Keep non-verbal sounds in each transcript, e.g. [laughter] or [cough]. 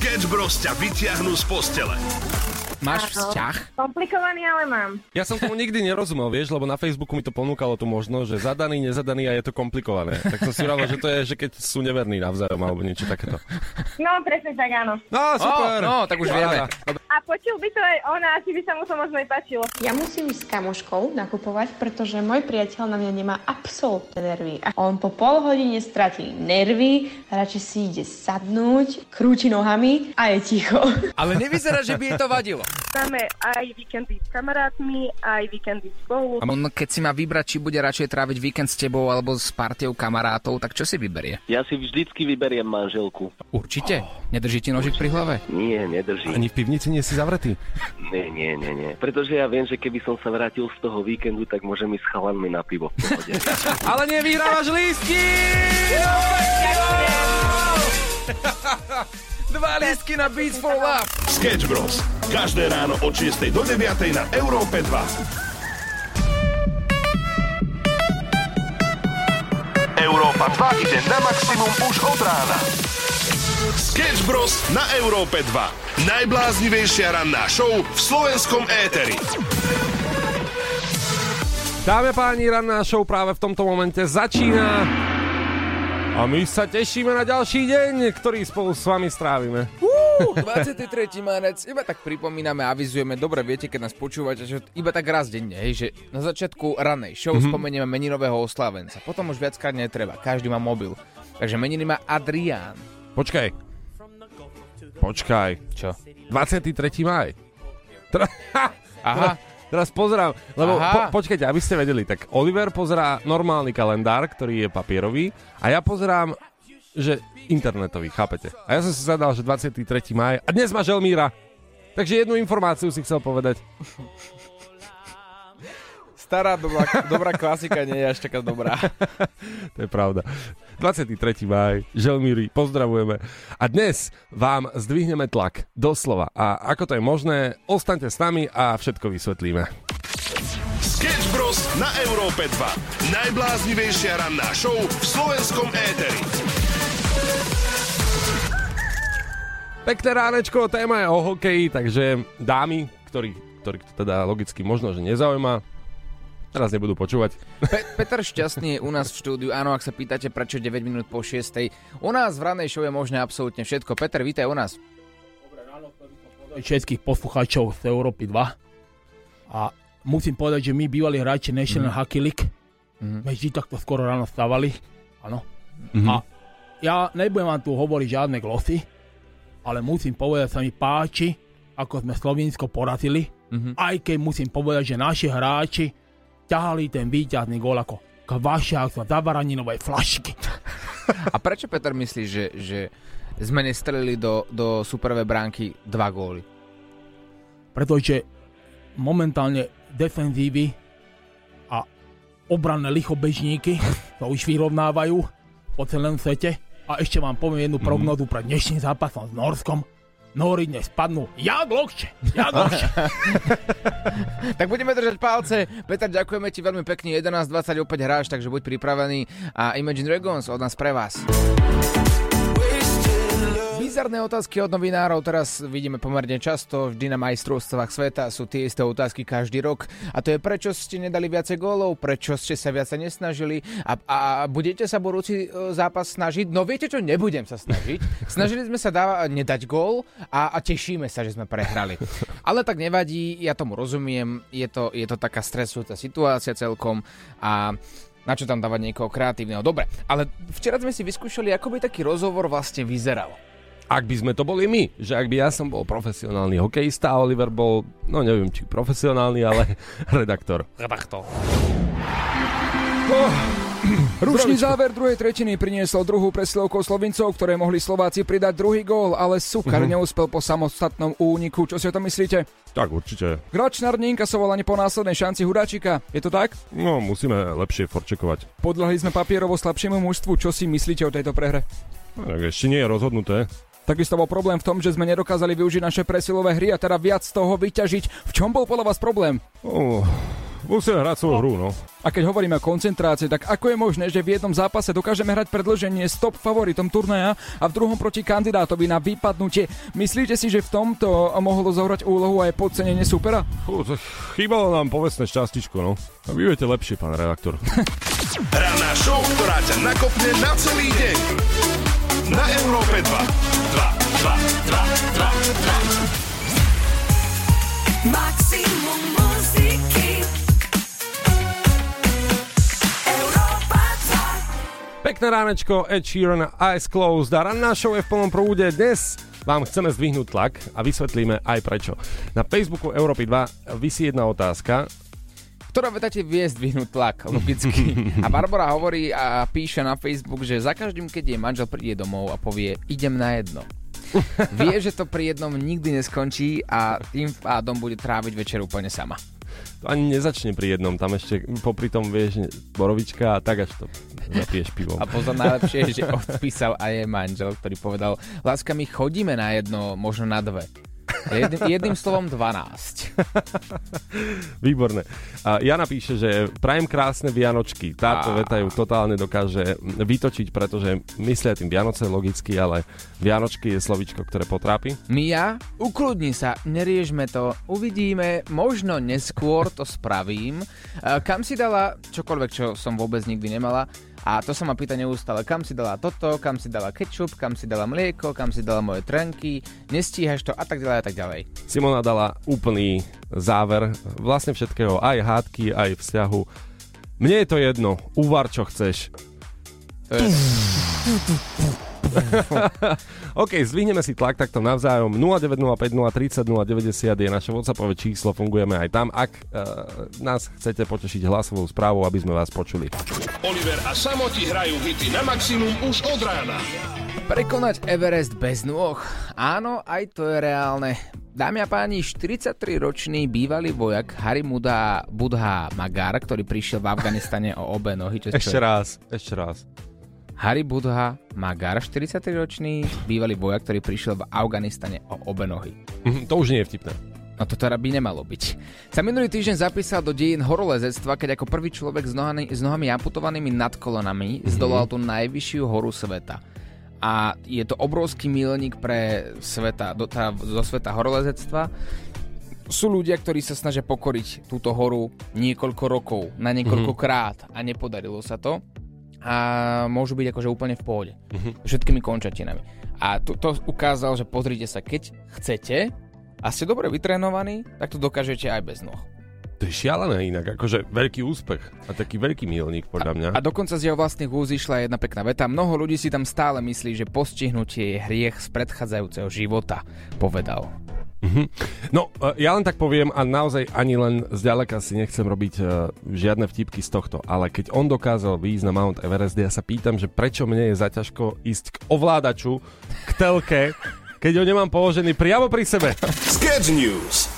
Sketch Bros ťa vyťahnú z postele. Máš vzťah? Komplikovaný, ale mám. Ja som tomu nikdy nerozumel, vieš, lebo na Facebooku mi to ponúkalo tú možnosť, že zadaný, nezadaný a je to komplikované. Tak som si vravil, že to je, že keď sú neverní navzájom alebo niečo takéto. No, presne tak, áno. No, super. Oh, no, tak už vieme. A počul by to aj ona, asi by sa mu to možno aj páčilo. Ja musím ísť s kamoškou nakupovať, pretože môj priateľ na mňa nemá absolútne nervy. A on po pol hodine stratí nervy, radšej si ide sadnúť, krúti nohami a je ticho. [laughs] Ale nevyzerá, že by jej to vadilo. Máme aj víkendy s kamarátmi, aj víkendy spolu. A on, keď si má vybrať, či bude radšej tráviť víkend s tebou alebo s partiou kamarátov, tak čo si vyberie? Ja si vždycky vyberiem manželku. Určite. Nedrží ti nožik pri hlave? Nie, nedrží. Ani v pivnici nie si zavretý. Nie, nie, nie, nie. Pretože ja viem, že keby som sa vrátil z toho víkendu, tak môžem ísť s chalanmi na pivo. [laughs] Ale nevyhrávaš lístky! [laughs] Dva lístky na Beats for Love. Sketch Bros. Každé ráno od 6 do 9 na Európe 2. Európa 2 ide na maximum už od rána. Sketch Bros. na Európe 2. Najbláznivejšia ranná show v slovenskom éteri. Dáme páni, ranná show práve v tomto momente začína. A my sa tešíme na ďalší deň, ktorý spolu s vami strávime. Uh, 23. marec, iba tak pripomíname, avizujeme, dobre viete, keď nás počúvate, že iba tak raz denne, hej, že na začiatku ranej show mm-hmm. spomenieme meninového oslávenca, potom už viackrát netreba, každý má mobil. Takže meniny má Adrián. Počkaj. Počkaj. Čo? 23. maj. Tra... [laughs] Aha. Teraz pozerám, lebo Aha. po, počkajte, aby ste vedeli, tak Oliver pozerá normálny kalendár, ktorý je papierový a ja pozerám, že internetový, chápete? A ja som si zadal, že 23. maj a dnes má Želmíra. Takže jednu informáciu si chcel povedať. [laughs] Stará dobrá, dobrá klasika nie je až taká dobrá. [laughs] To je pravda. 23. maj, Želmíri, pozdravujeme. A dnes vám zdvihneme tlak, doslova. A ako to je možné, ostaňte s nami a všetko vysvetlíme. Sketch Bros. na Európe 2. Najbláznivejšia ranná show v slovenskom éteri. Pekné ránečko, téma je o hokeji, takže dámy, ktorých, ktorých to teda logicky možno, že nezaujíma, teraz nebudú počúvať. Pe- Peter Šťastný je u nás v štúdiu. Áno, ak sa pýtate, prečo 9 minút po 6. U nás v ranej show je možné absolútne všetko. Peter, vítaj u nás. všetkých poslucháčov z Európy 2. A musím povedať, že my bývali hráči National mm. Hockey League, Mhm. sme vždy takto skoro ráno stávali. Áno. Mhm. A ja nebudem vám tu hovoriť žiadne glosy, ale musím povedať, sa mi páči, ako sme Slovinsko porazili, Mhm. aj keď musím povedať, že naši hráči ťahali ten víťazný gól ako kvašiak zo zavaraninovej flašky. [laughs] A prečo Peter myslí, že, že sme nestrelili do, do superovej bránky dva góly? pretože momentálne defenzívy a obranné lichobežníky [laughs] sa už vyrovnávajú po celom svete. A ešte vám poviem jednu prognozu pred dnešným zápasom s Norskom. Nóri dnes padnú jak lokče, jak lokče. Tak budeme držať palce. Peter, ďakujeme ti veľmi pekne. 11.20 opäť hráš, takže buď pripravený. A Imagine Dragons od nás pre vás. Bizarné otázky od novinárov teraz vidíme pomerne často, vždy na majstrovstvách sveta sú tie isté otázky každý rok. A to je prečo ste nedali viacej gólov, prečo ste sa viacej nesnažili a, a budete sa budúci e, zápas snažiť? No viete čo, nebudem sa snažiť. Snažili sme sa dáva, nedať gól a, a tešíme sa, že sme prehrali. Ale tak nevadí, ja tomu rozumiem, je to, je to taká stresujúca situácia celkom a na čo tam dávať niekoho kreatívneho. Dobre, ale včera sme si vyskúšali, ako by taký rozhovor vlastne vyzeral. Ak by sme to boli my, že ak by ja som bol profesionálny hokejista a Oliver bol, no neviem či profesionálny, ale [laughs] redaktor. Redaktor. [clears throat] Ručný záver druhej tretiny priniesol druhú presilovkou Slovincov, ktoré mohli Slováci pridať druhý gól, ale Sukar Mhm. neúspel po samostatnom úniku. Čo si o tom myslíte? Tak určite. Gračnár neinkasoval ani po následnej šanci Hudáčika. Je to tak? No, musíme lepšie forčekovať. Podľahli sme papierovo slabšiemu mužstvu. Čo si myslíte o tejto prehre? No, tak ešte nie je rozhodnuté. Takisto bol problém v tom, že sme nedokázali využiť naše presilové hry a teda viac z toho vyťažiť. V čom bol podľa vás problém? Oh, Musíme hrať svoju hru, no. A keď hovoríme o koncentrácii, tak ako je možné, že v jednom zápase dokážeme hrať predlženie s top favoritom turnaja a v druhom proti kandidátovi na vypadnutie? Myslíte si, že v tomto mohlo zohrať úlohu aj podcenenie supera? Fú, chýbalo nám povestné šťastičko, no. A vy viete lepšie, pán redaktor. [laughs] Ranná show, ktorá ťa nakopne na celý deň. Na Európe 2. 2, 2, 2, 2, 2. Maximum muziky Európa 2 Pekné ránečko, Ed Sheeran, Eyes Closed a ranná show je v plnom prúde. Dnes vám chceme zdvihnúť tlak a vysvetlíme aj prečo. Na Facebooku Európy 2 vysí jedna otázka, ktorá veda ti vie zdvihnúť tlak, logicky. [laughs] A Barbara hovorí a píše na Facebook, že za každým, keď jej manžel príde domov a povie, idem na jedno. [laughs] Vie, že to pri jednom nikdy neskončí a tým pádom bude tráviť večer úplne sama. to ani nezačne pri jednom, tam ešte popri tom vieš borovička a tak až to zapiješ pivom. A pozor, najlepšie je, že odpísal aj jej manžel, ktorý povedal, láska, my chodíme na jedno, možno na dve. Jedným, jedným slovom 12. [laughs] Výborné. Jana píše, že prajem krásne Vianočky. Táto veta ju totálne dokáže vytočiť, pretože myslia tým Vianoce logicky, ale Vianočky je slovičko, ktoré potrápi. Mia, ukludni sa, neriežme to, uvidíme, možno neskôr to spravím. Kam si dala čokoľvek, čo som vôbec nikdy nemala? A to sa ma pýta neustále, kam si dala toto, kam si dala ketchup, kam si dala mlieko, kam si dala moje trenky, nestíhaš to a tak ďalej a tak ďalej. Simona dala úplný záver vlastne všetkého, aj hádky, aj vzťahu. Mne je to jedno, uvar čo chceš. To je... [laughs] OK, zdvihneme si tlak takto navzájom. 0905 030 090 je naše WhatsAppové číslo, fungujeme aj tam. Ak uh, nás chcete potešiť hlasovou správou, aby sme vás počuli. Oliver a Samoti hrajú hity na maximum už od rána. Prekonať Everest bez nôh? Áno, aj to je reálne. Dámy a páni, 43-ročný bývalý vojak Harry Muda Budha Magar, ktorý prišiel v Afganistane o obe nohy. Čo Ešte raz, ešte raz. Harry Budha Magar, 43-ročný bývalý vojak, ktorý prišiel v Afganistane o obe nohy. Mhm, To už nie je vtipné. No to teda by nemalo byť. Sa minulý týždeň zapísal do dejín horolezectva, keď ako prvý človek s nohami, s nohami amputovanými nad kolonami mm-hmm. zdolal tú najvyššiu horu sveta. A je to obrovský milník pre sveta, do, tá, zo sveta horolezectva. Sú ľudia, ktorí sa snažia pokoriť túto horu niekoľko rokov, na niekoľko mm-hmm. krát a nepodarilo sa to. A môžu byť akože úplne v pohode. Mm-hmm. Všetkými končatinami. A to, to ukázal, že pozrite sa, keď chcete, a ste dobre vytrénovaní, tak to dokážete aj bez noh. To je šialené inak, akože veľký úspech a taký veľký milník podľa mňa. A dokonca z jeho vlastných úz išla jedna pekná veta. Mnoho ľudí si tam stále myslí, že postihnutie je hriech z predchádzajúceho života, povedal. Mhm. No, e, ja len tak poviem a naozaj ani len zďaleka si nechcem robiť uh, žiadne vtipky z tohto, ale keď on dokázal výjsť na Mount Everest, ja sa pýtam, že prečo mne je zaťažko ísť k ovládaču, k telke, keď ho nemám položený priamo pri sebe. Sketch News.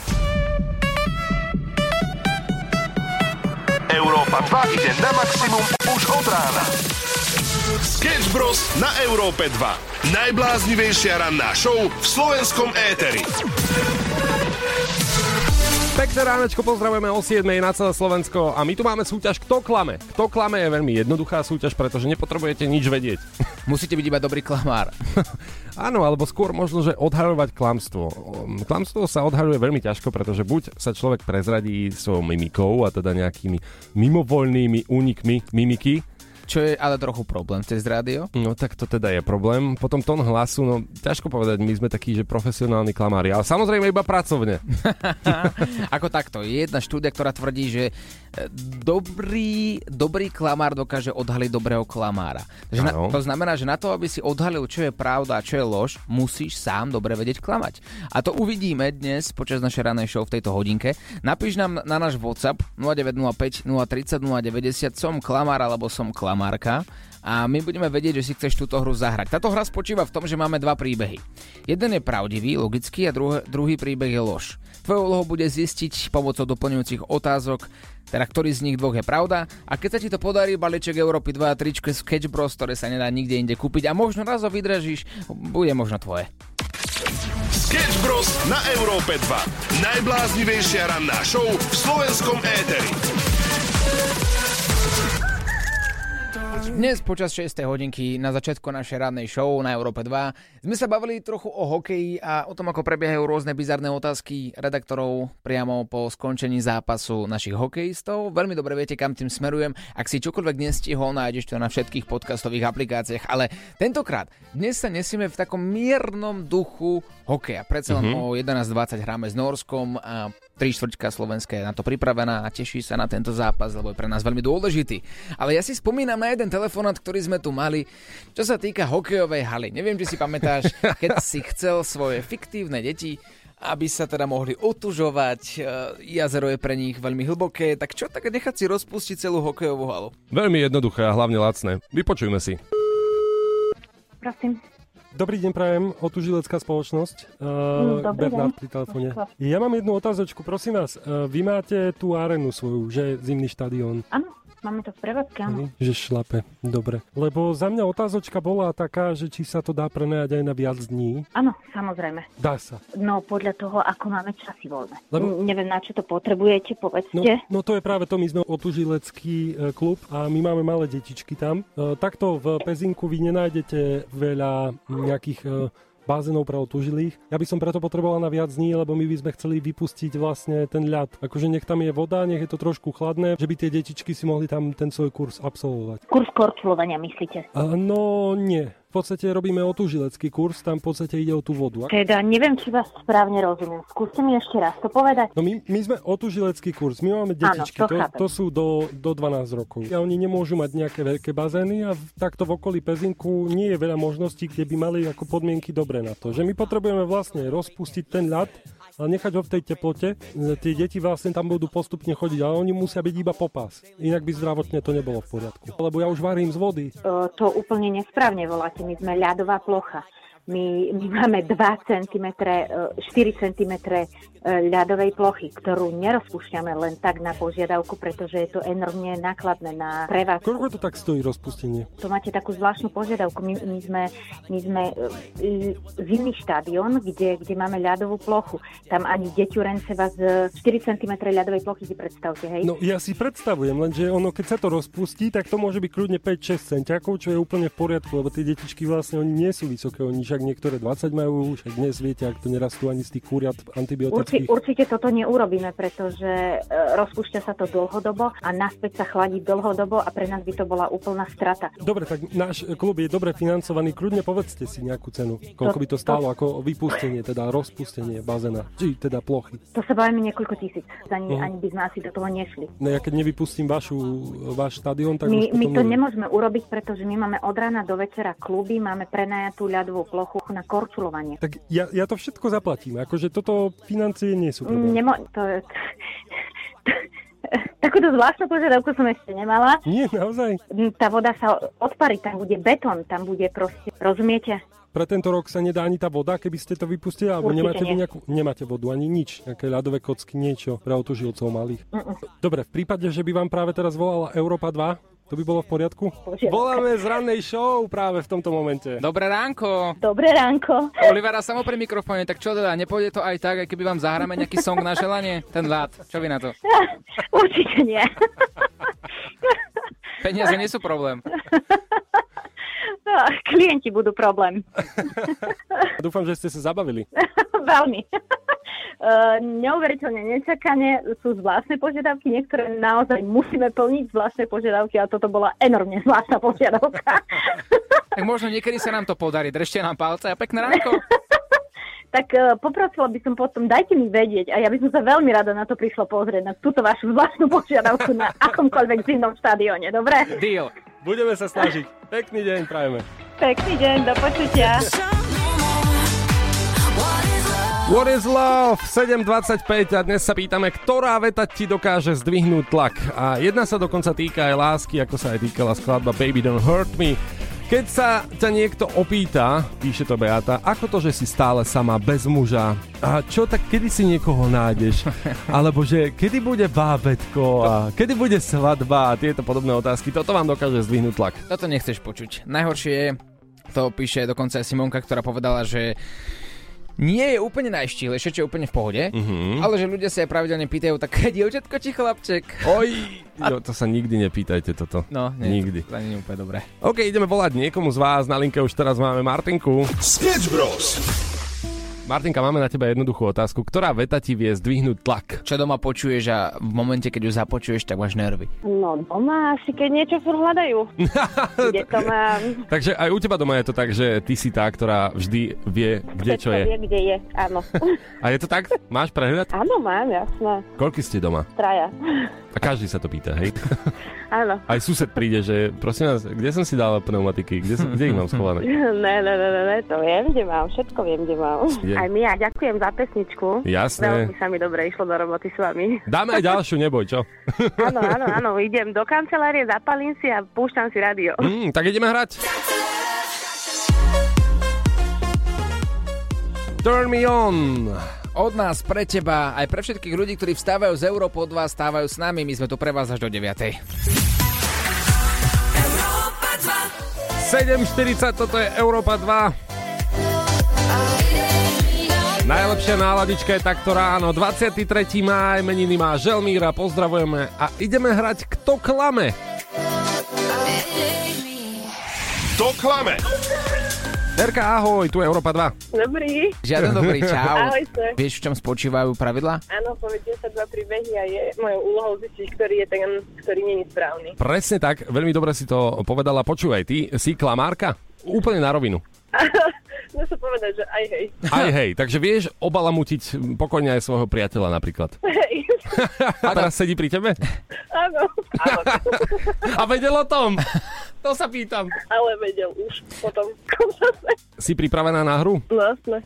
Európa 2 ide na maximum už od rána. Sketch Bros. na Európe 2. Najbláznivejšia ranná show v slovenskom éteri. Pekné ránečko, pozdravujeme o 7 na celé Slovensko a my tu máme súťaž Kto klame. Kto klame je veľmi jednoduchá súťaž, pretože nepotrebujete nič vedieť. [laughs] Musíte byť iba dobrý klamár. [laughs] Áno, alebo skôr možno, že odhaľovať klamstvo. Um, Klamstvo sa odhaľuje veľmi ťažko, pretože buď sa človek prezradí svojou mimikou a teda nejakými mimovoľnými únikmi mimiky, Čo je ale trochu problém cez rádio. No tak to teda je problém. Potom tón hlasu, no ťažko povedať, my sme takí, že profesionálni klamári, ale samozrejme iba pracovne. [laughs] Ako takto. Je jedna štúdia, ktorá tvrdí, že dobrý, dobrý klamár dokáže odhaliť dobrého klamára. Na, to znamená, že na to, aby si odhalil, čo je pravda a čo je lož, musíš sám dobre vedieť klamať. A to uvidíme dnes počas našej ranej show v tejto hodinke. Napíš nám na náš WhatsApp 0905 030 090 som klamár alebo som klamárka a my budeme vedieť, že si chceš túto hru zahrať. Táto hra spočíva v tom, že máme dva príbehy. Jeden je pravdivý, logický a druhý, druhý príbeh je lož. Tvojou úlohou bude zistiť pomocou doplňujúcich otázok, teda ktorý z nich dvoch je pravda a keď sa ti to podarí, balíček Európy 2 a tričko Sketch Bros, ktoré sa nedá nikde inde kúpiť a možno raz ho vydražíš, bude možno tvoje. Sketch Bros. na Európe 2. Najbláznivejšia ranná show v slovenskom éteri. Dnes počas 6. hodinky na začiatku našej rannej show na Európe 2 sme sa bavili trochu o hokeji a o tom, ako prebiehajú rôzne bizarné otázky redaktorov priamo po skončení zápasu našich hokejistov. Veľmi dobre viete, kam tým smerujem. Ak si čokoľvek nestihol, nájdeš to na všetkých podcastových aplikáciách. Ale tentokrát, dnes sa nesieme v takom miernom duchu hokeja. Predsa len Mhm. o 11.20 hráme s Norskom a tri štvrťka Slovenska je na to pripravená a teší sa na tento zápas, lebo je pre nás veľmi dôležitý. Ale ja si spomínam na jeden telefonát, ktorý sme tu mali, čo sa týka hokejovej haly. Neviem, či si pamätáš, keď si chcel svoje fiktívne deti aby sa teda mohli otužovať, e, jazero je pre nich veľmi hlboké, tak čo tak nechať si rozpustiť celú hokejovú halu? Veľmi jednoduché a hlavne lacné. Vypočujme si. Prosím. Dobrý deň, prajem, otužilecká spoločnosť. Uh, dobrý Bernard deň. pri telefóne. Ja mám jednu otázočku, prosím vás. Uh, vy máte tú arénu svoju, že zimný štadión. Áno, máme to v prevádzke, áno. Hej, Že šlape, dobre. Lebo za mňa otázočka bola taká, že či sa to dá prenajať aj na viac dní. Áno, samozrejme. Dá sa. No podľa toho, ako máme časy voľné. Lebo-. Neviem, na čo to potrebujete, No, povedzte. no to je práve to, my sme otužilecký e, klub a my máme malé detičky tam. E, takto v Pezinku vy nenájdete veľa nejakých e, bazénov pre otužilých. Ja by som preto potreboval na viac dní, lebo my by sme chceli vypustiť vlastne ten ľad. Akože nech tam je voda, nech je to trošku chladné, že by tie detičky si mohli tam ten svoj kurz absolvovať. Kurs korčulovania, myslíte? A, no nie. V podstate robíme otužilecký kurz, tam v podstate ide o tú vodu. Teda neviem, či vás správne rozumiem. Skúste mi ešte raz to povedať. No my, my sme otužilecký kurz, my máme Áno, detičky, to to, chápem. to sú do, do 12 rokov. A oni nemôžu mať nejaké veľké bazény a v, takto v okolí Pezinku nie je veľa možností, kde by mali ako podmienky dobré na to. Že my potrebujeme vlastne rozpustiť ten ľad a nechať ho v tej teplote. E, Tie deti vlastne tam budú postupne chodiť, ale oni musia byť iba popás. Inak by zdravotne to nebolo v poriadku. Lebo ja už varím z vody. E, to úplne nesprávne voláte. My sme ľadová plocha. My, my máme 2 cm, e, 4 cm e, ľadovej plochy, ktorú nerozpúšťame len tak na požiadavku, pretože je to enormne nákladné na prevádzku. Koľko to tak stojí rozpustenie? To máte takú zvláštnu požiadavku. My, my sme, my sme e, zimný štadión, kde, kde máme ľadovú plochu. Tam ani deťurence vás z 4 cm ľadovej plochy si predstavte, hej? No ja si predstavujem, lenže ono keď sa to rozpustí, tak to môže byť kľudne 5-6 centiakov, čo je úplne v poriadku, lebo tie detičky vlastne oni nie sú vysoké, oni však niektoré 20 majú, však dnes viete, ak to nerastú ani z tých kuriat Urči, antibiotických. určite toto neurobíme, pretože e, rozpúšťa sa to dlhodobo a naspäť sa chladí dlhodobo a pre nás by to bola úplná strata. Dobre, tak náš klub je dobre financovaný, kľudne povedzte si nejakú cenu. Koľko by to stálo ako vypustenie, teda rozpustenie bazéna, či teda plochy. To sa bavíme niekoľko tisíc. Ani, Mhm. ani by sme asi do toho nešli. No ja keď nevypustím vašu, váš štadión, tak My, už my to neviem. nemôžeme urobiť, pretože my máme od rána do večera kluby, máme prenajatú ľadovú plochu na korčulovanie. Tak ja, ja to všetko zaplatím, akože toto financie nie sú problém. Nemo, to, [laughs] takúto zvláštnu požiadavku som ešte nemala. Nie, naozaj. Tá voda sa odparí, tam bude betón, tam bude proste, rozumiete? Pre tento rok sa nedá ani tá voda, keby ste to vypustili, alebo Určite nemáte nie. nejakú, nemáte vodu, ani nič, nejaké ľadové kocky, niečo pre otužilcov malých. Mm-mm. Dobre, v prípade, že by vám práve teraz volala Európa 2, to by bolo v poriadku? Požiadavka. Voláme z rannej show práve v tomto momente. Dobré ránko. Dobré ránko. Olivera samo pri mikrofóne, tak čo teda, nepôjde to aj tak, aj keby vám zahráme nejaký song na želanie? Ten lát, čo vy na to? [laughs] Určite nie. Peniaze nie sú problém. [laughs] [laughs] Klienti budú problém. [laughs] Dúfam, že ste sa zabavili. [laughs] Veľmi. Uh, neuveriteľne nečakane sú zvláštne požiadavky, niektoré naozaj musíme plniť zvláštne požiadavky a toto bola enormne zvláštna požiadavka. Tak možno niekedy sa nám to podarí. Držte nám palce a pekné ránko. tak uh, poprosila by som potom, dajte mi vedieť a ja by som sa veľmi rada na to prišla pozrieť, na túto vašu zvláštnu požiadavku na akomkoľvek zimnom štadióne, dobre? Deal. Budeme sa snažiť. Pekný deň, prajeme. Pekný deň, do počutia. What is love? 7.25 a dnes sa pýtame, ktorá veta ti dokáže zdvihnúť tlak. A jedna sa dokonca týka aj lásky, ako sa aj týkala skladba Baby Don't Hurt Me. Keď sa ťa niekto opýta, píše to Beata, ako to, že si stále sama bez muža? A čo tak, kedy si niekoho nájdeš? [laughs] Alebo že kedy bude bábetko a kedy bude svadba a tieto podobné otázky, toto vám dokáže zdvihnúť tlak. Toto nechceš počuť. Najhoršie je, to píše dokonca aj Simonka, ktorá povedala, že nie je úplne najštílejšie, čo je úplne v pohode, Mhm. ale že ľudia sa aj pravidelne pýtajú, tak [laughs] dievčatko či chlapček? Oj, jo, to sa nikdy nepýtajte toto. No, nie, Nikdy. To nie je úplne dobré. OK, ideme volať niekomu z vás. Na linke už teraz máme Martinku. Sketch Bros. Martinka, máme na teba jednoduchú otázku. Ktorá veta ti vie zdvihnúť tlak? Čo doma počuješ a v momente, keď ju započuješ, tak máš nervy. No doma asi keď niečo furt hľadajú. [laughs] Kde to mám? Takže aj u teba doma je to tak, že ty si tá, ktorá vždy vie, kde čo Všetko je. vie, kde je, áno. [laughs] A je to tak? Máš prehľad? áno, mám, jasné. Koľko ste doma? Traja. A každý sa to pýta, hej? [laughs] Áno. Aj sused príde, že prosím vás, kde som si dal pneumatiky? Kde, som, kde ich mám schované? Ne, ne, ne, ne, ne, to viem, kde mám, všetko viem, kde mám. Je. Aj Mia, ďakujem za pesničku. Jasné. Veľmi sa mi dobre išlo do roboty s vami. Dáme aj ďalšiu, neboj, čo? [laughs] Áno, áno, áno, idem do kancelárie, zapalím si a púšťam si rádio. Mm, tak ideme hrať. Turn me on. Od nás pre teba, aj pre všetkých ľudí, ktorí vstávajú z Európy od vás, stávajú s nami, my sme tu pre vás až do 9. 7.40, toto je Európa 2. Najlepšia náladička je takto ráno. 23. máj, meniny má Želmíra, pozdravujeme a ideme hrať Kto klame. To klame. Terka, ahoj, tu je Európa 2. Dobrý. Žiaden dobrý, čau. Ahojte. Vieš, v čom spočívajú pravidla? Áno, povedzte sa dva príbehy a je mojou úlohou zistiť, ktorý je ten, ktorý nie je správny. Presne tak, veľmi dobre si to povedala. Počúvaj, ty si klamárka? Úplne na rovinu. [laughs] Dá sa povedať, že aj hej. [laughs] Aj hej, takže vieš obalamutiť pokojne aj svojho priateľa napríklad. [laughs] Hej. A teraz sedí pri tebe? Áno, áno. [laughs] A vedel o tom? To sa pýtam. Ale vedel už potom. Si pripravená na hru? Vlastne.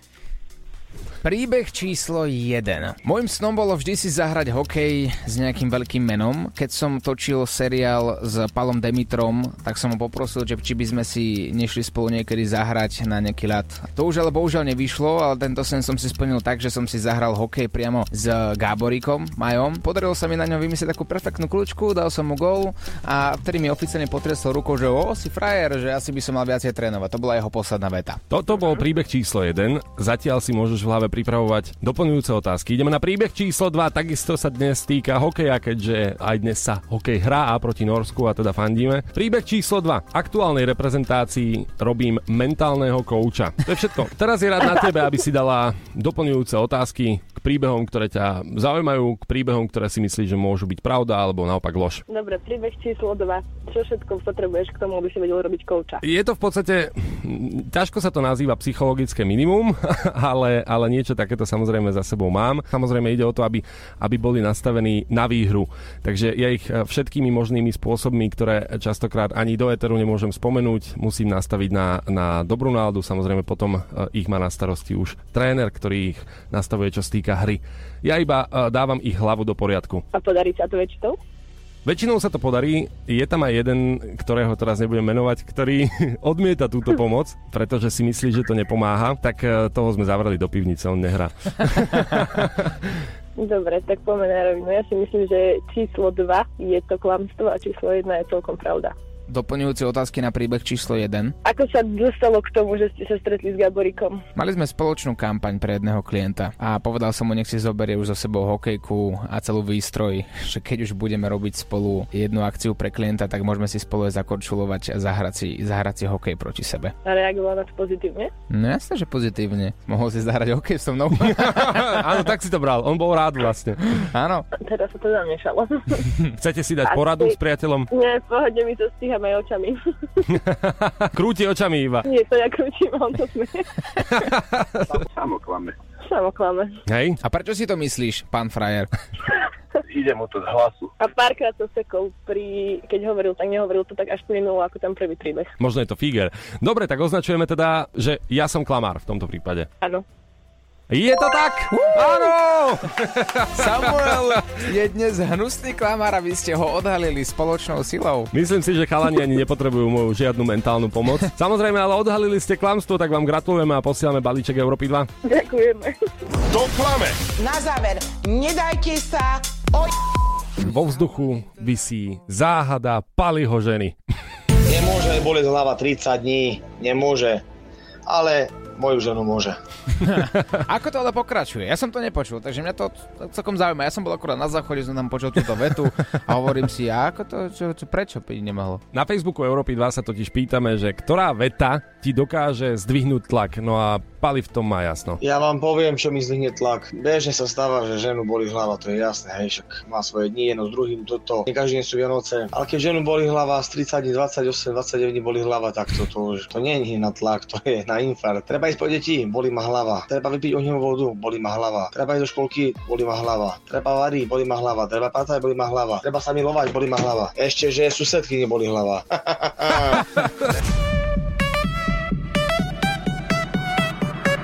Príbeh číslo 1. Mojím snom bolo vždy si zahrať hokej s nejakým veľkým menom. Keď som točil seriál s Palom Demitrom, tak som ho poprosil, že či by sme si nešli spolu niekedy zahrať na nejaký ľad. To už ale bohužiaľ nevyšlo, ale tento sen som si splnil tak, že som si zahral hokej priamo s Gáborikom, Majom. Podarilo sa mi na ňom vymyslieť takú perfektnú kľúčku, dal som mu gól a vtedy mi oficiálne potresol rukou, že o, si frajer, že asi by som mal viacej trénovať. To bola jeho posledná veta. Toto bol príbeh číslo 1. Zatiaľ si môžeš v hlave pripravovať doplňujúce otázky. Ideme na príbeh číslo 2. Takisto sa dnes týka hokeja, keďže aj dnes sa hokej hrá proti Norsku a teda fandíme. Príbeh číslo 2. Aktuálnej reprezentácii robím mentálneho kouča. To je všetko. Teraz je rád na tebe, aby si dala doplňujúce otázky príbehom, ktoré ťa zaujímajú, k príbehom, ktoré si myslíš, že môžu byť pravda alebo naopak lož. Dobre, príbeh číslo 2. Čo všetko potrebuješ k tomu, aby si vedel robiť kouča? Je to v podstate, ťažko sa to nazýva psychologické minimum, [laughs] ale, ale niečo takéto samozrejme za sebou mám. Samozrejme ide o to, aby, aby boli nastavení na výhru. Takže ja ich eh, všetkými možnými spôsobmi, ktoré častokrát ani do Eteru nemôžem spomenúť, musím nastaviť na, na dobrú náladu. Samozrejme potom eh, ich má na starosti už tréner, ktorý ich nastavuje, čo sa týka hry. Ja iba eh, dávam ich hlavu do poriadku. A podarí sa to väčšinou? Väčšinou sa to podarí, je tam aj jeden, ktorého teraz nebudem menovať, ktorý [laughs] odmieta túto [laughs] pomoc, pretože si myslí, že to nepomáha, tak eh, toho sme zavreli do pivnice, on nehrá. [laughs] Dobre, tak poďme na rovinu. Ja si myslím, že číslo 2 je to klamstvo a číslo 1 je celkom pravda. Doplňujúce otázky na príbeh číslo 1. Ako sa dostalo k tomu, že ste sa stretli s Gaborikom? Mali sme spoločnú kampaň pre jedného klienta a povedal som mu, nech si zoberie už so sebou hokejku a celú výstroj, [laughs] že keď už budeme robiť spolu jednu akciu pre klienta, tak môžeme si spolu aj zakorčulovať a zahrať si, zahrať si hokej proti sebe. A reagoval na to pozitívne? No jasne, že pozitívne. Mohol si zahrať hokej so mnou. [laughs] Áno, tak si to bral, on bol rád vlastne. Áno. Teraz sa to zamiešalo. [laughs] Chcete si dať Asi- poradu s priateľom? Nie, v pohode mi to stíham aj očami. [laughs] Krúti očami iba. Nie, to ja krútim, on to smeje. [laughs] Samo klame. Samo klame. Hej? A prečo si to myslíš, pán frajer? [laughs] Ide mu to z hlasu. A párkrát to sekol, pri, keď hovoril, tak nehovoril to tak až plynulo, ako ten prvý príbeh. Možno je to figer. Dobre, tak označujeme teda, že ja som klamár v tomto prípade. Áno. Je to tak? Áno! [laughs] Samuel je dnes hnusný klamár a vy ste ho odhalili spoločnou silou. Myslím si, že chalani ani nepotrebujú moju žiadnu mentálnu pomoc. [laughs] Samozrejme, ale odhalili ste klamstvo, tak vám gratulujeme a posielame balíček Európy 2. Ďakujeme. To klame. Na záver, nedajte sa o... Vo vzduchu visí záhada Paliho ženy. Nemôže boleť hlava 30 dní, nemôže. Ale moju ženu môže. [laughs] Ako to ale pokračuje? Ja som to nepočul, takže mňa to celkom zaujíma. Ja som bol akurát na záchode, som tam počul túto vetu a hovorím si, a ako to, čo, čo, prečo by nemohlo? Na Facebooku Európy 2 sa totiž pýtame, že ktorá veta ti dokáže zdvihnúť tlak. No a Pali v tom má jasno. Ja vám poviem, čo mi zdvihne tlak. Bežne sa stáva, že ženu boli hlava, to je jasné, hej, však má svoje dni, jedno s druhým, toto. Nie každý deň sú Vianoce. Ale keď ženu boli hlava z 30 dní, 28, 29 dní boli hlava, tak to, to, už, to nie je na tlak, to je na infarkt. Treba ísť po deti, boli ma hlava. Treba vypiť ohňovú vodu, boli ma hlava. Treba ísť do školky, boli ma hlava. Treba variť, boli ma hlava. Treba pátať, boli ma hlava. Treba sa milovať, boli ma hlava. Ešte, že susedky neboli hlava. [laughs]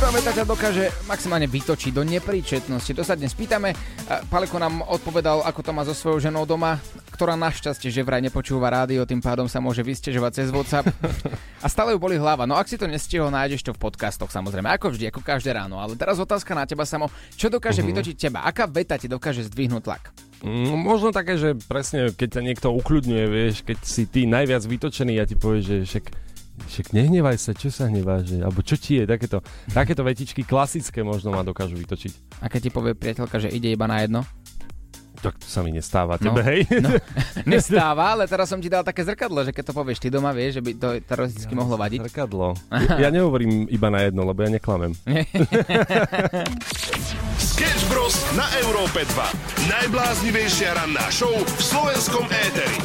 Ktorá veta ťa dokáže maximálne vytočiť do nepríčetnosti. To sa dnes pýtame. Paleko nám odpovedal, ako to má so svojou ženou doma, ktorá našťastie že vraj nepočúva rádio, tým pádom sa môže vystežovať cez WhatsApp. A stále ju boli hlava. No ak si to nestihol, nájdeš to v podcastoch samozrejme, ako vždy, ako každé ráno. Ale teraz otázka na teba samo. Čo dokáže Mhm. vytočiť teba? Aká veta ti dokáže zdvihnúť tlak? Mm, možno také, že presne keď ťa niekto ukľudňuje, vieš, keď si ty najviac vytočený a ti povie, že však, však nehnevaj sa, čo sa hneváš, že? alebo čo ti je, takéto, takéto vetičky klasické možno ma dokážu vytočiť. A keď ti povie priateľka, že ide iba na jedno? Tak to sa mi nestáva No, tebe, hej? no, [laughs] nestáva, ale teraz som ti dal také zrkadlo, že keď to povieš ty doma, vieš, že by to teroristicky mohlo vadiť. Zrkadlo. [laughs] Ja, ja nehovorím iba na jedno, lebo ja neklamem. [laughs] Sketch Bros. na Európe 2. Najbláznivejšia ranná show v slovenskom éteri.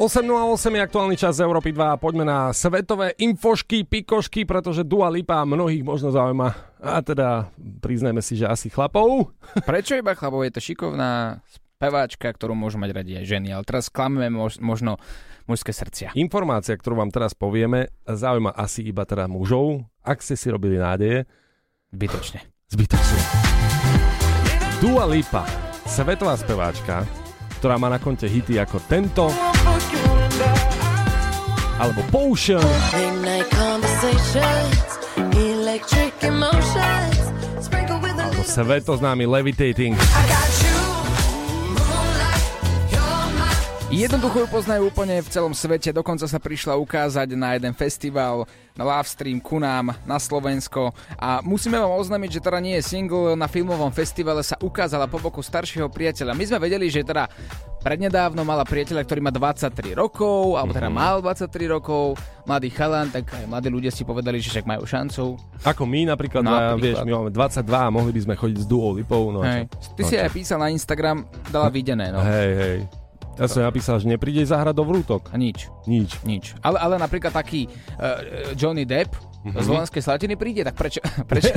8.08 je aktuálny čas z Európy 2 a poďme na svetové infošky, pikošky, pretože Dua Lipa mnohých možno zaujíma. A teda priznajme si, že asi chlapov. [laughs] Prečo iba chlapov? Je to šikovná speváčka, ktorú môžu mať radi aj ženy, ale teraz klameme mož, možno mužské srdcia. Informácia, ktorú vám teraz povieme, zaujíma asi iba teda mužov. Ak ste si robili nádeje, Bytočne. zbytočne. Dua Lipa, svetová speváčka, ktorá má na konte hity ako tento, alebo Potion, alebo svetoznámy Levitating. Jednoducho ju poznajú úplne v celom svete, dokonca sa prišla ukázať na jeden festival, na livestream ku nám, na Slovensko a musíme vám oznámiť, že teda nie je single, na filmovom festivale sa ukázala po boku staršieho priateľa. My sme vedeli, že teda prednedávno mala priateľa, ktorý má 23 rokov, alebo teda mal 23 rokov, mladý chalan, tak aj mladí ľudia si povedali, že však majú šancu. Ako my napríklad, Napríklad. napríklad. vieš, my máme 22 a mohli by sme chodiť s Duou Lipou. No, Hej. čo? Ty no si čo? aj písal na Instagram, dala [laughs] videné, no. Hej, hej. Ja som napísal, že neprídeš zahrať do vrútok. A nič. Nič. Nič. Ale, ale napríklad taký uh, Johnny Depp Mhm. z Lovenskej Slatiny príde, tak prečo? [laughs] prečo?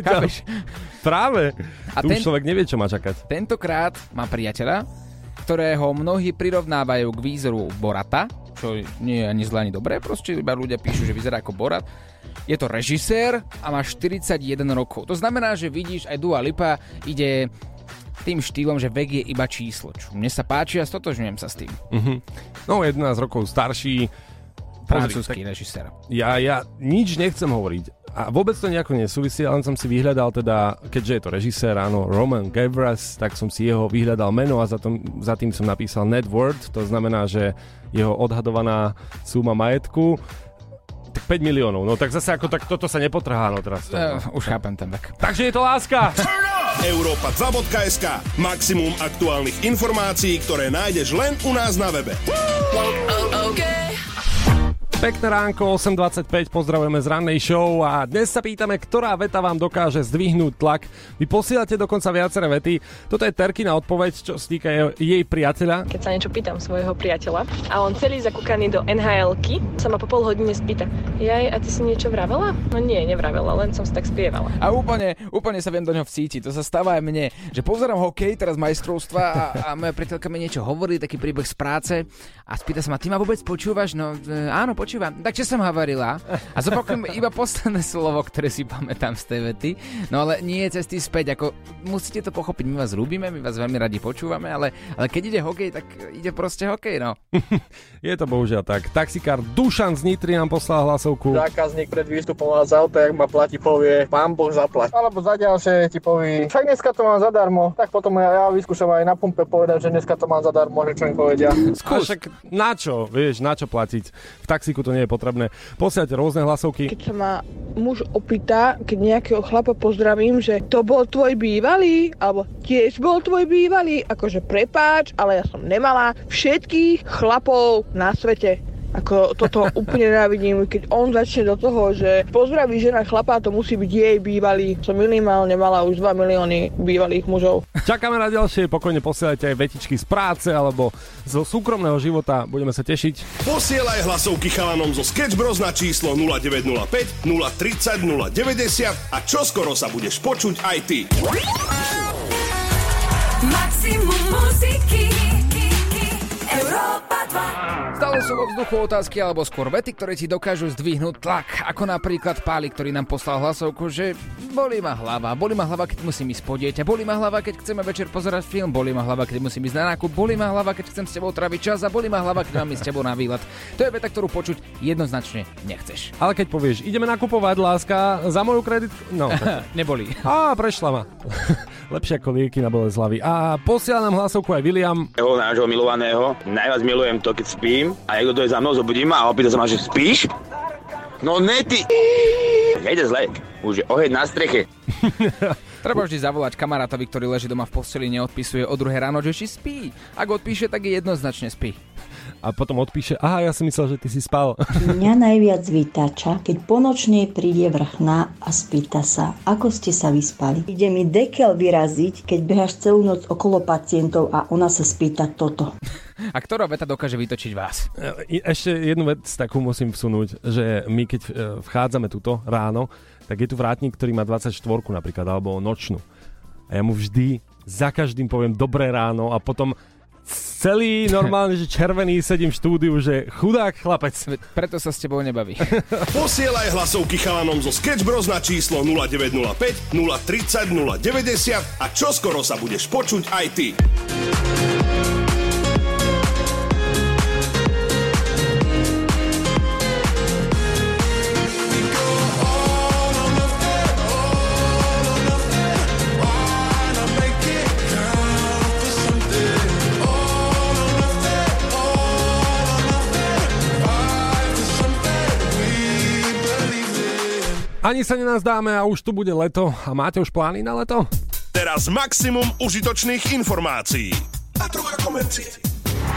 Chápeš? Práve. A tu ten- už človek nevie, čo má čakať. Tentokrát má priateľa, ktorého mnohí prirovnávajú k výzoru Borata, čo nie je ani zle, ani dobré, proste iba ľudia píšu, že vyzerá ako Borat. Je to režisér a má 41 rokov. To znamená, že vidíš, aj Dua Lipa ide tým štýlom, že vek je iba číslo. Čo mne sa páči a stotožňujem sa s tým. Mhm. No, 11 rokov starší. Francúzsky režisér. Ja, ja nič nechcem hovoriť. A vôbec to nejako nesúvisí, len som si vyhľadal teda, keďže je to režisér, áno, Roman Gavras, tak som si jeho vyhľadal meno a za, tom, za tým som napísal net worth, to znamená, že jeho odhadovaná suma majetku tak 5 miliónov. No tak zase ako tak toto sa nepotrhá, no teraz. To, Uh, už chápem ten vek. Takže je to láska. [laughs] Európa 2.sk Maximum aktuálnych informácií, ktoré nájdeš len u nás na webe. Pekné ránko, 8.25, pozdravujeme z rannej show a dnes sa pýtame, ktorá veta vám dokáže zdvihnúť tlak. Vy posielate dokonca viaceré vety. Toto je Terkina odpoveď, čo sa týka jej, priateľa. Keď sa niečo pýtam svojho priateľa a on celý zakúkaný do NHL-ky sa ma po pol hodine spýta Jaj, a ty si niečo vravela? No nie, nevravela, len som si tak spievala. A úplne, úplne sa viem do ňoho vcítiť. To sa stáva aj mne, že pozerám hokej, teraz majstrovstva a, a moja priateľka mi niečo hovorí, taký príbeh z práce a spýta sa ma, ty ma vôbec počúvaš? No e, áno, počúvam. Tak čo som hovorila? A zopakujem [laughs] iba posledné slovo, ktoré si pamätám z tej vety. No ale nie je cesty späť. Ako, musíte to pochopiť, my vás ľúbime, my vás veľmi radi počúvame, ale, ale keď ide hokej, tak ide proste hokej, no. [laughs] Je to bohužiaľ tak. Taxikár Dušan z Nitry nám poslal hlasovku. Zákazník pred výstupom z auta, ak ma platí, povie, pán Boh zaplať. Alebo za ďalšie ti povie, však dneska to mám zadarmo. Tak potom ja, ja vyskúšam aj na pumpe povedať, že dneska to mám zadarmo, že čo mi povedia. Skús. však na čo, vieš, na čo platiť? V taxíku to nie je potrebné. Posielate rôzne hlasovky. Keď sa ma muž opýta, keď nejakého chlapa pozdravím, že to bol tvoj bývalý, alebo tiež bol tvoj bývalý, akože prepáč, ale ja som nemala všetkých chlapov na svete. Ako toto úplne nenávidím, keď on začne do toho, že pozdraví žena chlapa, to musí byť jej bývalý. Som minimálne mala už 2 milióny bývalých mužov. Čakáme na ďalšie, pokojne posielajte aj vetičky z práce alebo zo súkromného života, budeme sa tešiť. Posielaj hlasovky chalanom zo Sketch Bros na číslo 0905 030 090 a čoskoro sa budeš počuť aj ty. Maximum muziky Európa 2 Stále sú vo vzduchu otázky alebo skôr vety, ktoré ti dokážu zdvihnúť tlak. Ako napríklad Páli, ktorý nám poslal hlasovku, že bolí ma hlava, bolí ma hlava, keď musím ísť po dieťa, bolí ma hlava, keď chceme večer pozerať film, bolí ma hlava, keď musím ísť na nákup, bolí ma hlava, keď chcem s tebou traviť čas a bolí ma hlava, keď mám ísť s tebou na výlet. To je veta, ktorú počuť jednoznačne nechceš. Ale keď povieš, ideme nakupovať, láska, za moju kredit... No. [laughs] Neboli. [laughs] Á, prešla ma. [laughs] Lepšie ako lieky na bolesť hlavy. A posiela nám hlasovku aj William. Jeho nášho milovaného. Najviac milujem to, keď spím a niekto dojde za mnou, zobudí ma a opýta sa ma, že spíš? No ne ty. Nejde zle. Už je oheň na streche. [laughs] Treba vždy zavolať kamarátovi, ktorý leží doma v posteli, neodpisuje o druhé ráno, že či spí. Ak odpíše, tak je jednoznačne spí. A potom odpíše, aha, ja som myslel, že ty si spal. [laughs] Mňa najviac vytáča, keď ponočne príde vrchná a spýta sa, ako ste sa vyspali. Ide mi dekel vyraziť, keď behaš celú noc okolo pacientov a ona sa spýta toto. A ktorá veta dokáže vytočiť vás? E, Ešte jednu vec takú musím vsunúť, že my keď e, vchádzame tuto ráno, tak je tu vrátnik, ktorý má 24 napríklad, alebo nočnú. A ja mu vždy za každým poviem dobré ráno a potom celý normálne, že červený sedím v štúdiu, že chudák chlapec. Preto sa s tebou nebaví. [laughs] Posielaj hlasovky chalanom zo Sketch Bros na číslo 0905 030 090 a čoskoro sa budeš počuť aj ty. Ani sa nenazdáme a už tu bude leto. A máte už plány na leto? Teraz maximum užitočných informácií. A trocha komercie.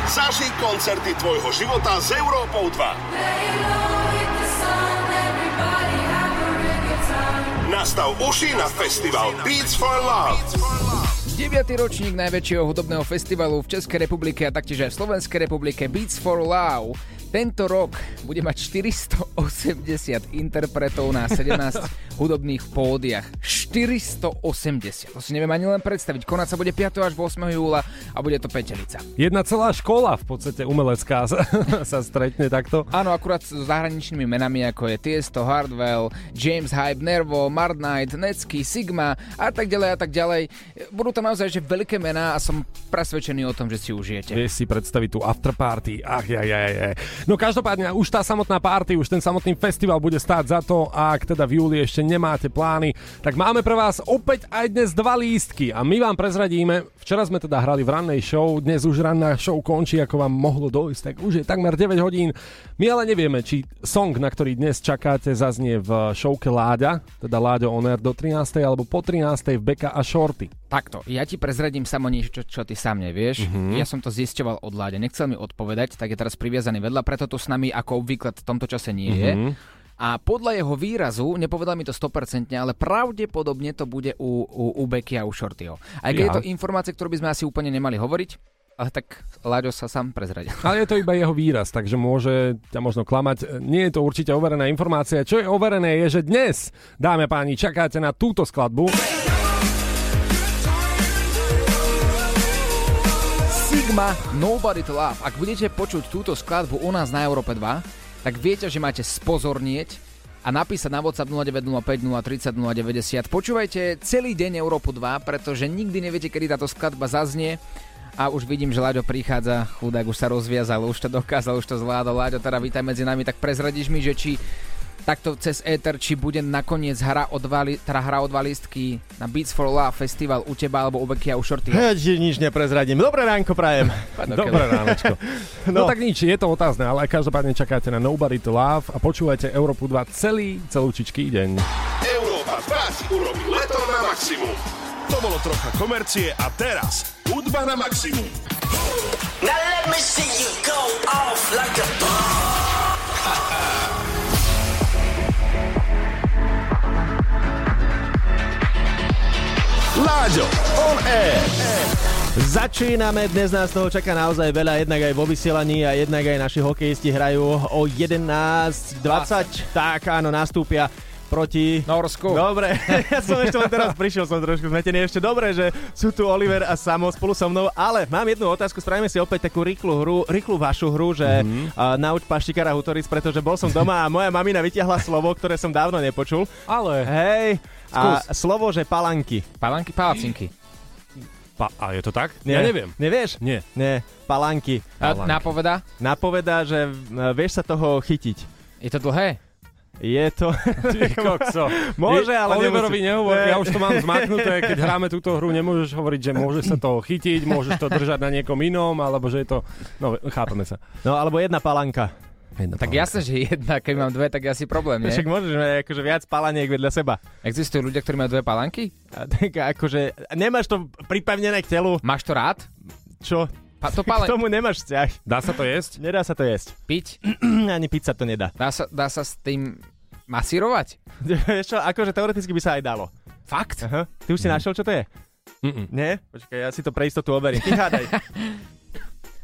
Zaži koncerty tvojho života s Európou 2. Nastav uši na festival Beats for Love. 9. ročník najväčšieho hudobného festivalu v Českej republike a taktiež aj v Slovenskej republike Beats for Love. Tento rok bude mať 480 interpretov na 17 [laughs] hudobných pódiach. 480. To si neviem ani len predstaviť. Konať sa bude 5. až 8. júla a bude to petelica. Jedna celá škola v podstate umelecká sa, [laughs] sa stretne takto. Áno, akurát s zahraničnými menami ako je Tiesto, Hardwell, James Hype, Nervo, Mard Knight, Necky, Sigma a tak ďalej a tak ďalej. Budú tam naozaj že veľké mená a som presvedčený o tom, že si užijete. Vieš si predstaviť tú afterparty. Ach, jaj, jaj, jaj. No každopádne, už tá samotná party, už ten samotný festival bude stáť za to, a ak teda v júli ešte nemáte plány, tak máme pre vás opäť aj dnes dva lístky a my vám prezradíme, včera sme teda hrali v rannej show, dnes už ranná show končí, ako vám mohlo dojsť, tak už je takmer 9 hodín. My ale nevieme, či song, na ktorý dnes čakáte, zaznie v showke Láďa, teda Láďo On Air do 13. alebo po 13. v Beka a Shorty. Takto, ja ti prezradím samo niečo, čo, ty sám nevieš. Mhm. Ja som to zisťoval od Láďa, nechcel mi odpovedať, tak je teraz priviazaný vedľa, preto tu s nami ako obvykle v tomto čase nie je. Mhm. A podľa jeho výrazu, nepovedal mi to 100%, ale pravdepodobne to bude u, u, u Beky a u Shortyho. Aj keď Ja. je to informácia, ktorú by sme asi úplne nemali hovoriť, ale tak Láďo sa sám prezradil. [laughs] Ale je to iba jeho výraz, takže môže ťa možno klamať. Nie je to určite overená informácia. Čo je overené je, že dnes, dáme páni, čakáte na túto skladbu. Sigma Nobody to Love. Ak budete počuť túto skladbu u nás na Európe 2, tak viete, že máte spozornieť a napísať na WhatsApp 0905 030 090. Počúvajte celý deň Európu 2, pretože nikdy neviete, kedy táto skladba zaznie. A už vidím, že Láďo prichádza, chudák už sa rozviazal, už to dokázal, už to zvládol. Láďo, teda vítaj medzi nami, tak prezradíš mi, že či takto cez éter, či bude nakoniec hra o dva, li- teda hra o dva listky na Beats for Love festival u teba alebo u Becky a u Shorty. Heď, nič neprezradím. Dobré ránko prajem. [laughs] Dobré ránečko. [laughs] No. no tak nič, je to otázne, ale každopádne čakáte na Nobody to Love a počúvajte Európu 2 celý, celúčičký deň. Európa 2 si urobí leto na maximum. To bolo trocha komercie a teraz hudba na maximum. Now let me see you go off like a Láďo, on air. Začíname, dnes nás toho čaká naozaj veľa, jednak aj vo vysielaní a jednak aj naši hokejisti hrajú o 11.20. Tak áno, nastúpia proti... Norsku. Dobre, [laughs] ja som ešte len teraz prišiel, som trošku zmetený. Ešte dobre, že sú tu Oliver a Samo spolu so mnou, ale mám jednu otázku, spravíme si opäť takú rýchlu hru, rýchlu vašu hru, že mm-hmm. uh, nauč paštikara Hutoric, pretože bol som doma a moja mamina vytiahla slovo, ktoré som dávno nepočul. Ale... Hej, a slovo, že palanky. Palanky, palacinky. Pa, a je to tak? Nie. Ja neviem. Nevieš? Nie. Nie, palanky. A napoveda? Napovedá, že uh, vieš sa toho chytiť. Je to dlhé? Je to... Ty kokso. [laughs] Môže, ale Oliverovi nehovor, Ne. ja už to mám zmaknuté, keď hráme túto hru, nemôžeš hovoriť, že môžeš sa toho chytiť, môžeš to držať na niekom inom, alebo že je to... No, chápeme sa. No, alebo jedna palanka. Jedna Tak jasné, že jedna, keď mám dve, tak je asi problém, nie? Však môžeš mať akože viac palaniek vedľa seba. Existujú ľudia, ktorí majú dve palanky? A tak akože, nemáš to pripevnené k telu. Máš to rád? Čo? Pa, to K palen... tomu nemáš vzťah. Dá sa to jesť? Nedá sa to jesť. Piť? [clears throat] Ani piť sa to nedá. Dá sa, dá sa s tým masírovať? [laughs] Vieš čo, akože teoreticky by sa aj dalo. Fakt? Aha. Ty už si našiel, čo to je? Mm-mm. Nie? Počkaj, ja si to pre istotu overím. Ty hádaj. [laughs]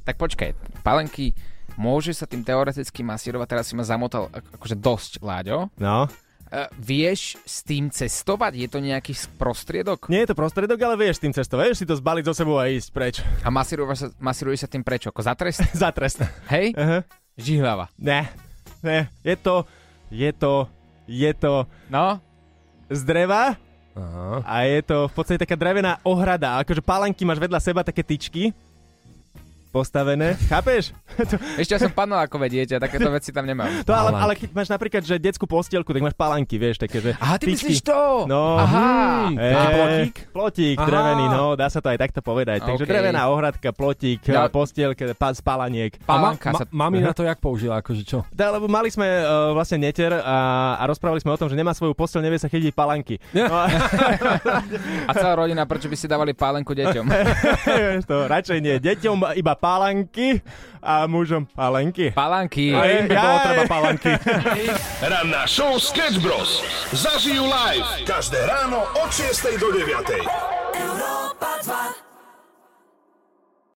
Tak počkaj, palenky môže sa tým teoreticky masírovať, teraz si ma zamotal ak- akože dosť, Láďo. No. Uh, vieš s tým cestovať? Je to nejaký prostriedok? Nie je to prostredok, ale vieš s tým cestovať. Vieš si to zbaliť zo sebou a ísť preč. A masíruješ sa, masíruješ sa tým prečo? Ako za trest? [laughs] Za trest. Hej? Aha. Žihlava. Ne. Ne. Je to, je to, je to No? z dreva Aha. a je to v podstate taká drevená ohrada. Akože palanky máš vedľa seba také tyčky postavené. Chápeš? [laughs] Ešte ja som panel ako dieťa, takéto veci tam nemám. To ale, ale keď máš napríklad, že detskú postielku, tak máš palanky, vieš, také, že Aha, ty tyčky. myslíš to? No. Aha. Hmm, Taký plotík? Plotík, Aha. drevený, no, dá sa to aj takto povedať. Takže OK. drevená ohradka, plotík, Ja- ja... postielka, pa, spalaniek. Ma, Palanka ma, sa... mami na to jak použila, akože čo? Tá, lebo mali sme uh, vlastne neter a, a rozprávali sme o tom, že nemá svoju posteľ, nevie sa chytiť palanky. [laughs] No, a, A celá rodina, prečo by si dávali pálenku deťom? [laughs] to, radšej nie. Deťom iba palanky a mužom palenky. Palanky. A im by bolo treba palanky. [laughs] Ranná show Sketch Bros. Zažijú live každé ráno od 6 do 9. Európa 2